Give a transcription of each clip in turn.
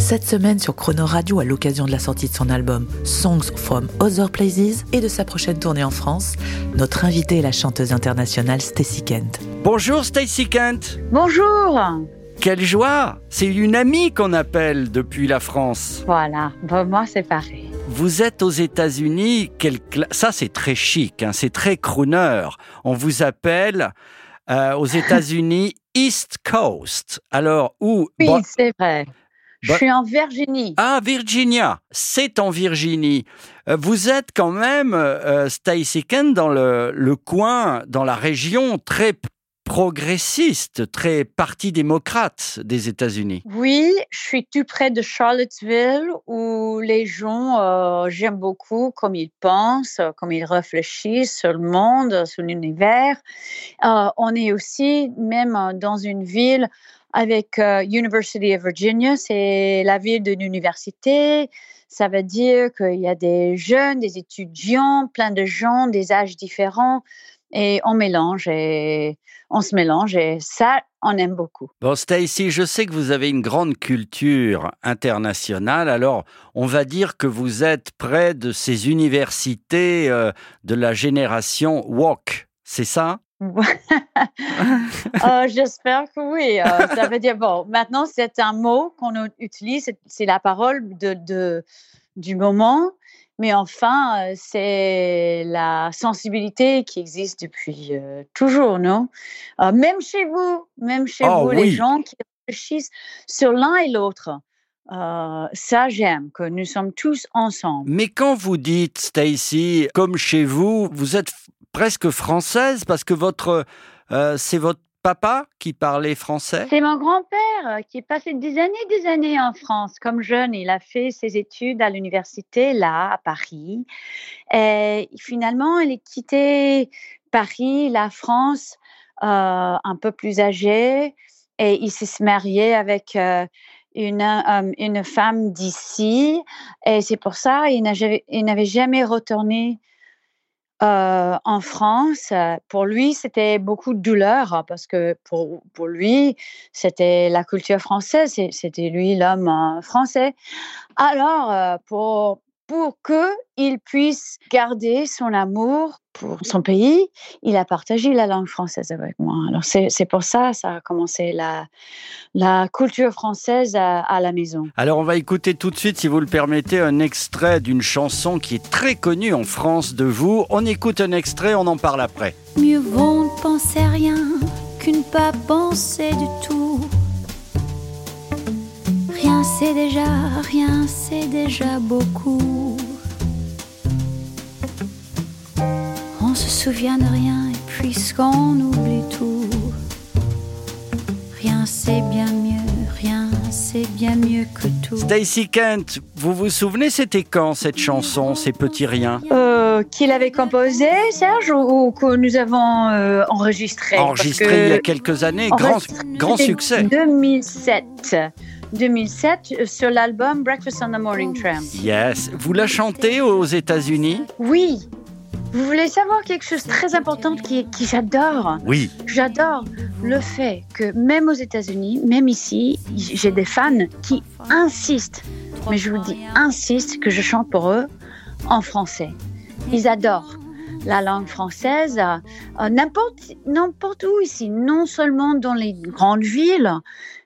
Cette semaine sur Chrono Radio, à l'occasion de la sortie de son album Songs from Other Places et de sa prochaine tournée en France, notre invitée est la chanteuse internationale Stacy Kent. Bonjour Stacy Kent. Bonjour. Quelle joie C'est une amie qu'on appelle depuis la France. Voilà, pour moi c'est pareil. Vous êtes aux États-Unis, quel cla- ça c'est très chic, hein, c'est très crooner. On vous appelle euh, aux États-Unis East Coast. Alors où? Oui, Bon- c'est vrai. Je Bon- suis en Virginie. Ah, Virginia, c'est en Virginie. Euh, Vous êtes quand même, euh, Kent, dans le, le coin, dans la région très progressiste, très parti démocrate des États-Unis. Oui, je suis tout près de Charlottesville où les gens, euh, j'aime beaucoup comme ils pensent, comme ils réfléchissent sur le monde, sur l'univers. Euh, on est aussi même dans une ville avec euh, University of Virginia, c'est la ville de l'université. Ça veut dire qu'il y a des jeunes, des étudiants, plein de gens, des âges différents, et on mélange et on se mélange et ça, on aime beaucoup. Bon, Stacey, je sais que vous avez une grande culture internationale, alors on va dire que vous êtes près de ces universités euh, de la génération Walk, c'est ça? Euh, J'espère que oui. Euh, ça veut dire, bon, maintenant, c'est un mot qu'on utilise, c'est- la parole de, de- du moment, mais enfin, euh, c'est la sensibilité qui existe depuis euh, toujours, non? Même chez vous, même chez Oh, vous, oui. les gens qui réfléchissent sur l'un et l'autre. Euh, ça, j'aime, que nous sommes tous ensemble. Mais quand vous dites, Stacy, comme chez vous, vous êtes presque française parce que votre, euh, c'est votre papa qui parlait français? C'est mon grand-père euh, qui est passé des années, des années en France. Comme jeune, il a fait ses études à l'université là, à Paris. Et finalement, il a quitté Paris, la France, euh, un peu plus âgé, et il s'est marié avec une, une femme d'ici. Et c'est pour ça qu'il n'avait jamais retourné euh, en France. Euh, Pour lui, c'était beaucoup de douleur hein, parce que pour, pour lui, c'était la culture française, c'était lui l'homme euh, français. Alors, euh, pour, pour qu'il puisse garder son amour pour son pays, il a partagé la langue française avec moi. Alors, c'est pour ça ça a commencé la, la culture française à, à la maison. Alors on va écouter tout de suite, si vous le permettez, un extrait d'une chanson qui est très connue en France de vous. On écoute un extrait, on en parle après. Mieux vaut ne penser rien qu'une pas penser du tout. Rien c'est déjà, rien c'est déjà beaucoup. On se souvient de rien et puisqu'on oublie tout. Rien c'est bien mieux, rien c'est bien mieux que tout. Stacy Kent, vous vous souvenez, c'était quand cette chanson, ces petits riens? Euh, Qu'il avait composé, Serge, ou, ou que nous avons euh, enregistré? Parce Enregistré que- il y a quelques années, grand, grand succès. 2007. 2007 euh, sur l'album Breakfast on the Morning Tram. Yes. Vous la chantez aux États-Unis? Oui. Vous voulez savoir quelque chose de très important qui, qui j'adore? Oui. J'adore le fait que même aux États-Unis, même ici, j'ai des fans qui insistent, mais je vous dis insistent que je chante pour eux en français. Ils adorent la langue française euh, euh, n'importe n'importe où ici, non seulement dans les grandes villes,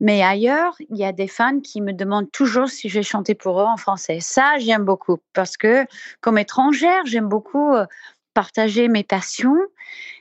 mais ailleurs, il y a des fans qui me demandent toujours si je vais chanter pour eux en français. Ça, j'aime beaucoup parce que comme étrangère, j'aime beaucoup euh, partager mes passions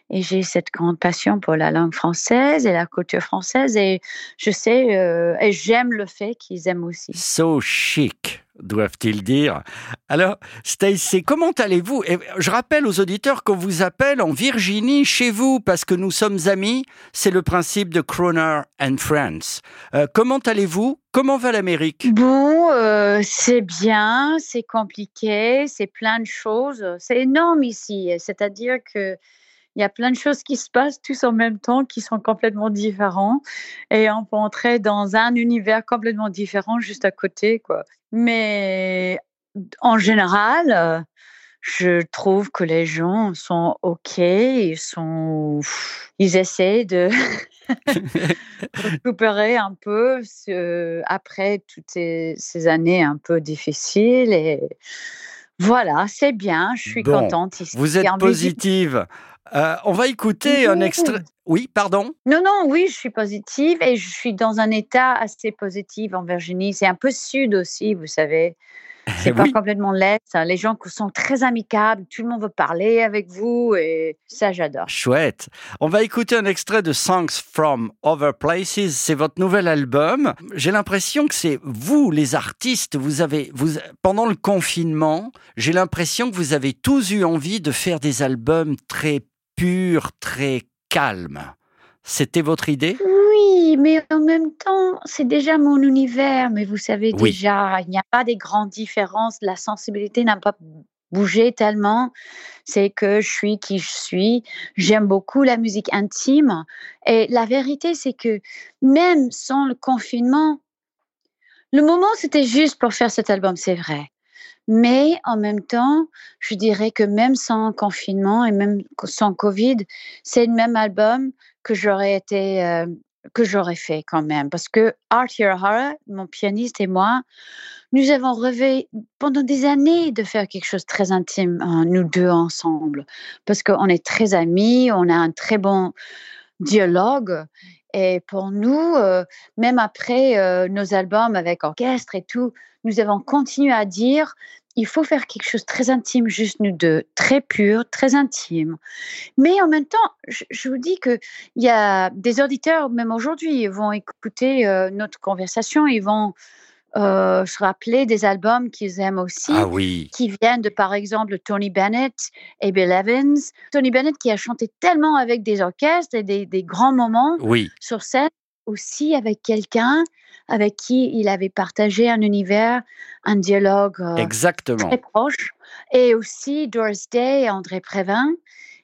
et j'ai cette grande passion pour la langue française et la culture française et je sais euh, et j'aime le fait qu'ils aiment aussi. So chic. Doivent-ils dire. Alors, Stacey, comment allez-vous? Je rappelle aux auditeurs qu'on vous appelle en Virginie, chez vous, parce que nous sommes amis. C'est le principe de Croner and Friends. Euh, comment allez-vous? Comment va l'Amérique? Bon, euh, c'est bien, c'est compliqué, c'est plein de choses. C'est énorme ici. C'est-à-dire que il y a plein de choses qui se passent tous en même temps qui sont complètement différents et on peut entrer dans un univers complètement différent juste à côté quoi. Mais en général, je trouve que les gens sont OK, ils sont ils essaient de récupérer un peu après toutes ces, ces, années un peu difficiles et voilà, c'est bien, je suis contente ici. Vous êtes positive. Euh, on va écouter un extrait. Oui, pardon? Non, non, oui, je suis positive et je suis dans un état assez positif en Virginie. C'est un peu sud aussi, vous savez. C'est pas complètement l'Est. Les gens sont très amicables, tout le monde veut parler avec vous et ça, j'adore. Chouette. On va écouter un extrait de Songs from Other Places. C'est votre nouvel album. J'ai l'impression que c'est vous, les artistes, vous avez, vous, pendant le confinement, j'ai l'impression que vous avez tous eu envie de faire des albums très purs, très calmes. C'était votre idée? Oui, mais en même temps, c'est déjà mon univers. Mais vous savez déjà, il n'y a pas des grandes différences. La sensibilité n'a pas bougé tellement. C'est que je suis qui je suis. J'aime beaucoup la musique intime. Et la vérité, c'est que même sans le confinement, le moment, c'était juste pour faire cet album, c'est vrai. Mais en même temps, je dirais que même sans confinement et même sans Covid, c'est le même album que j'aurais été, euh, que j'aurais fait quand même. Parce que Art Hirahara, mon pianiste et moi, nous avons rêvé pendant des années de faire quelque chose de très intime, hein, nous deux ensemble. Parce qu'on est très amis, on a un très bon dialogue. Et pour nous, euh, même après euh, nos albums avec orchestre et tout, nous avons continué à dire il faut faire quelque chose de très intime, juste nous deux, très pur, très intime. Mais en même temps, je, vous dis qu'il y a des auditeurs, même aujourd'hui, ils vont écouter euh, notre conversation, ils vont euh, se rappeler des albums qu'ils aiment aussi, ah oui. qui viennent de, par exemple, Tony Bennett et Bill Evans. Tony Bennett qui a chanté tellement avec des orchestres et des, des grands moments oui. sur scène, aussi avec quelqu'un avec qui il avait partagé un univers, un dialogue euh, Exactement. très proche. Et aussi Doris Day et André Prévin.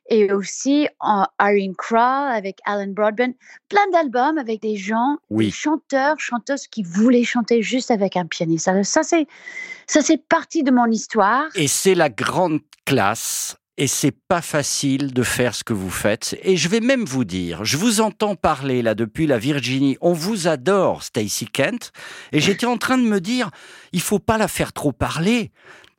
Et aussi uh, Irene Kral avec Alan Broadbent. Plein d'albums avec des gens, des chanteurs, chanteuses qui voulaient chanter juste avec un pianiste. ça, c'est, ça, c'est partie de mon histoire. Et c'est la grande classe et c'est pas facile de faire ce que vous faites. Et je vais même vous dire, je vous entends parler là depuis la Virginie. On vous adore, Stacy Kent. Et j'étais en train de me dire, il faut pas la faire trop parler.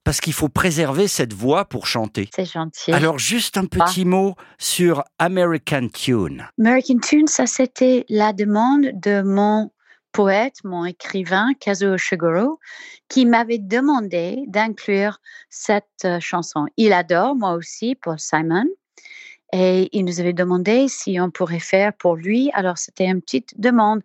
Parce qu'il faut préserver cette voix pour chanter. C'est gentil. Alors, juste un petit ah. mot sur American Tune. American Tune, ça c'était la demande de mon poète, mon écrivain, Kazuo Shiguro, qui m'avait demandé d'inclure cette euh, chanson. Il adore, moi aussi, Paul Simon. Et il nous avait demandé si on pourrait faire pour lui. Alors, c'était une petite demande.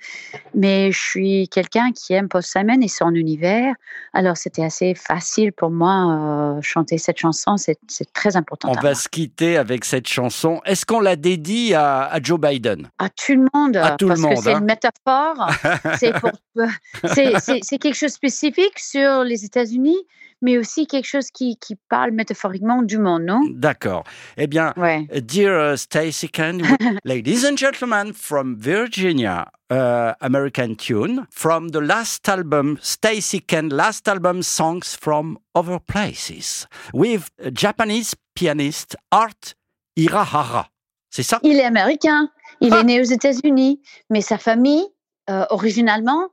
Mais je suis quelqu'un qui aime Paul Simon et son univers. Alors, c'était assez facile pour moi euh, chanter cette chanson. C'est très important. On va se quitter avec cette chanson. Est-ce qu'on la dédie à, Joe Biden? À tout le monde. À tout parce le monde. c'est une métaphore. c'est quelque chose de spécifique sur les États-Unis? Mais aussi quelque chose qui, qui parle métaphoriquement du monde, non? D'accord. Eh bien, ouais. dear uh, Stacey Kent, ladies and gentlemen from Virginia, uh, American tune from the last album, Stacey Kent, last album, Songs from Other Places, with Japanese pianist Art Hirahara. C'est ça? Il est américain. Il est ah! né aux États-Unis, mais sa famille, euh, originalement,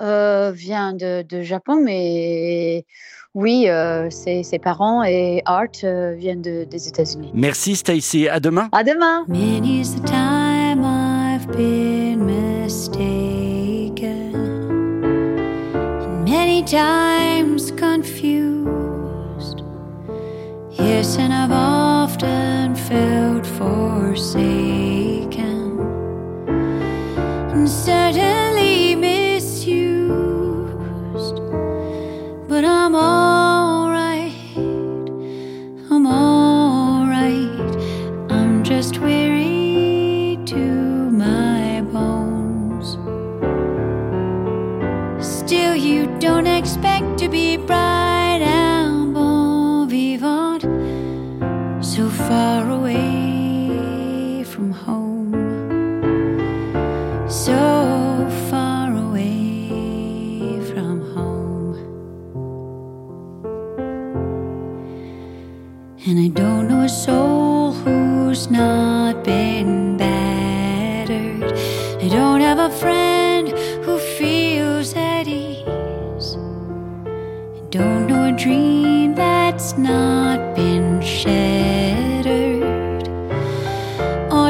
euh, vient de, de, Japon, mais oui, euh, ses, ses, parents et Art euh, viennent de, des États-Unis. Merci Stacy, à demain. À demain. Many's the time I've been mistaken, and many times confused. Yes, and I've often felt forsaken,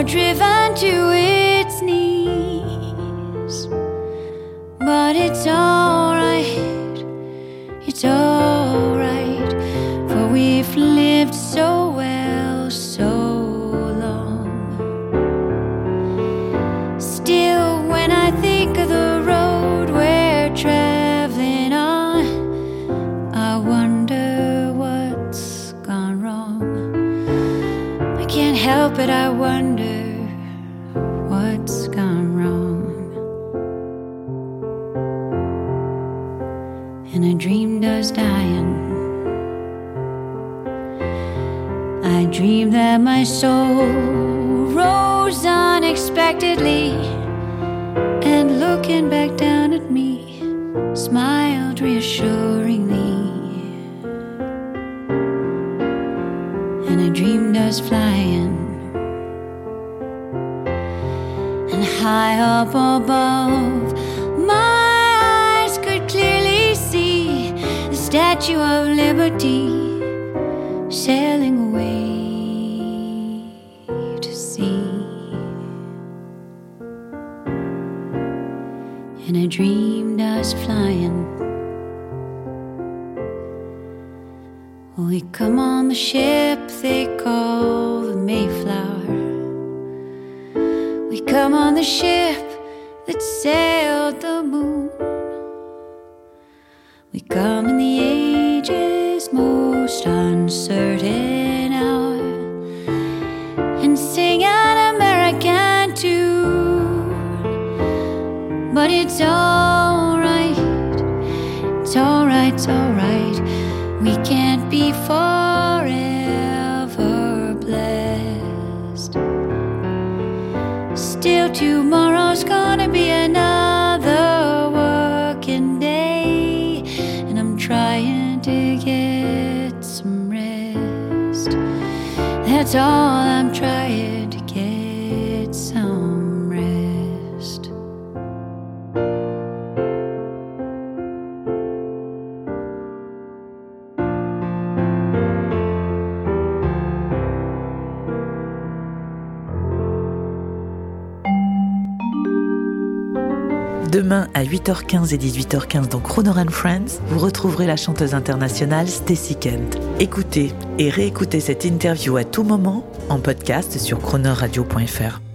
driven to its knees. But it's alright, it's alright, for we've lived so well so long. Still, when I think of the road we're traveling on, I wonder what's gone wrong. I can't help it, I wonder And I dreamed I was flying. We come on the ship they call the Mayflower. We come on the ship that sailed the moon. We come in the age's most uncertain and I'm trying to get some rest. That's all I'm trying Demain à 8h15 et 18h15 dans Croner Friends, vous retrouverez la chanteuse internationale Stacy Kent. Écoutez et réécoutez cette interview à tout moment en podcast sur cronerradio.fr.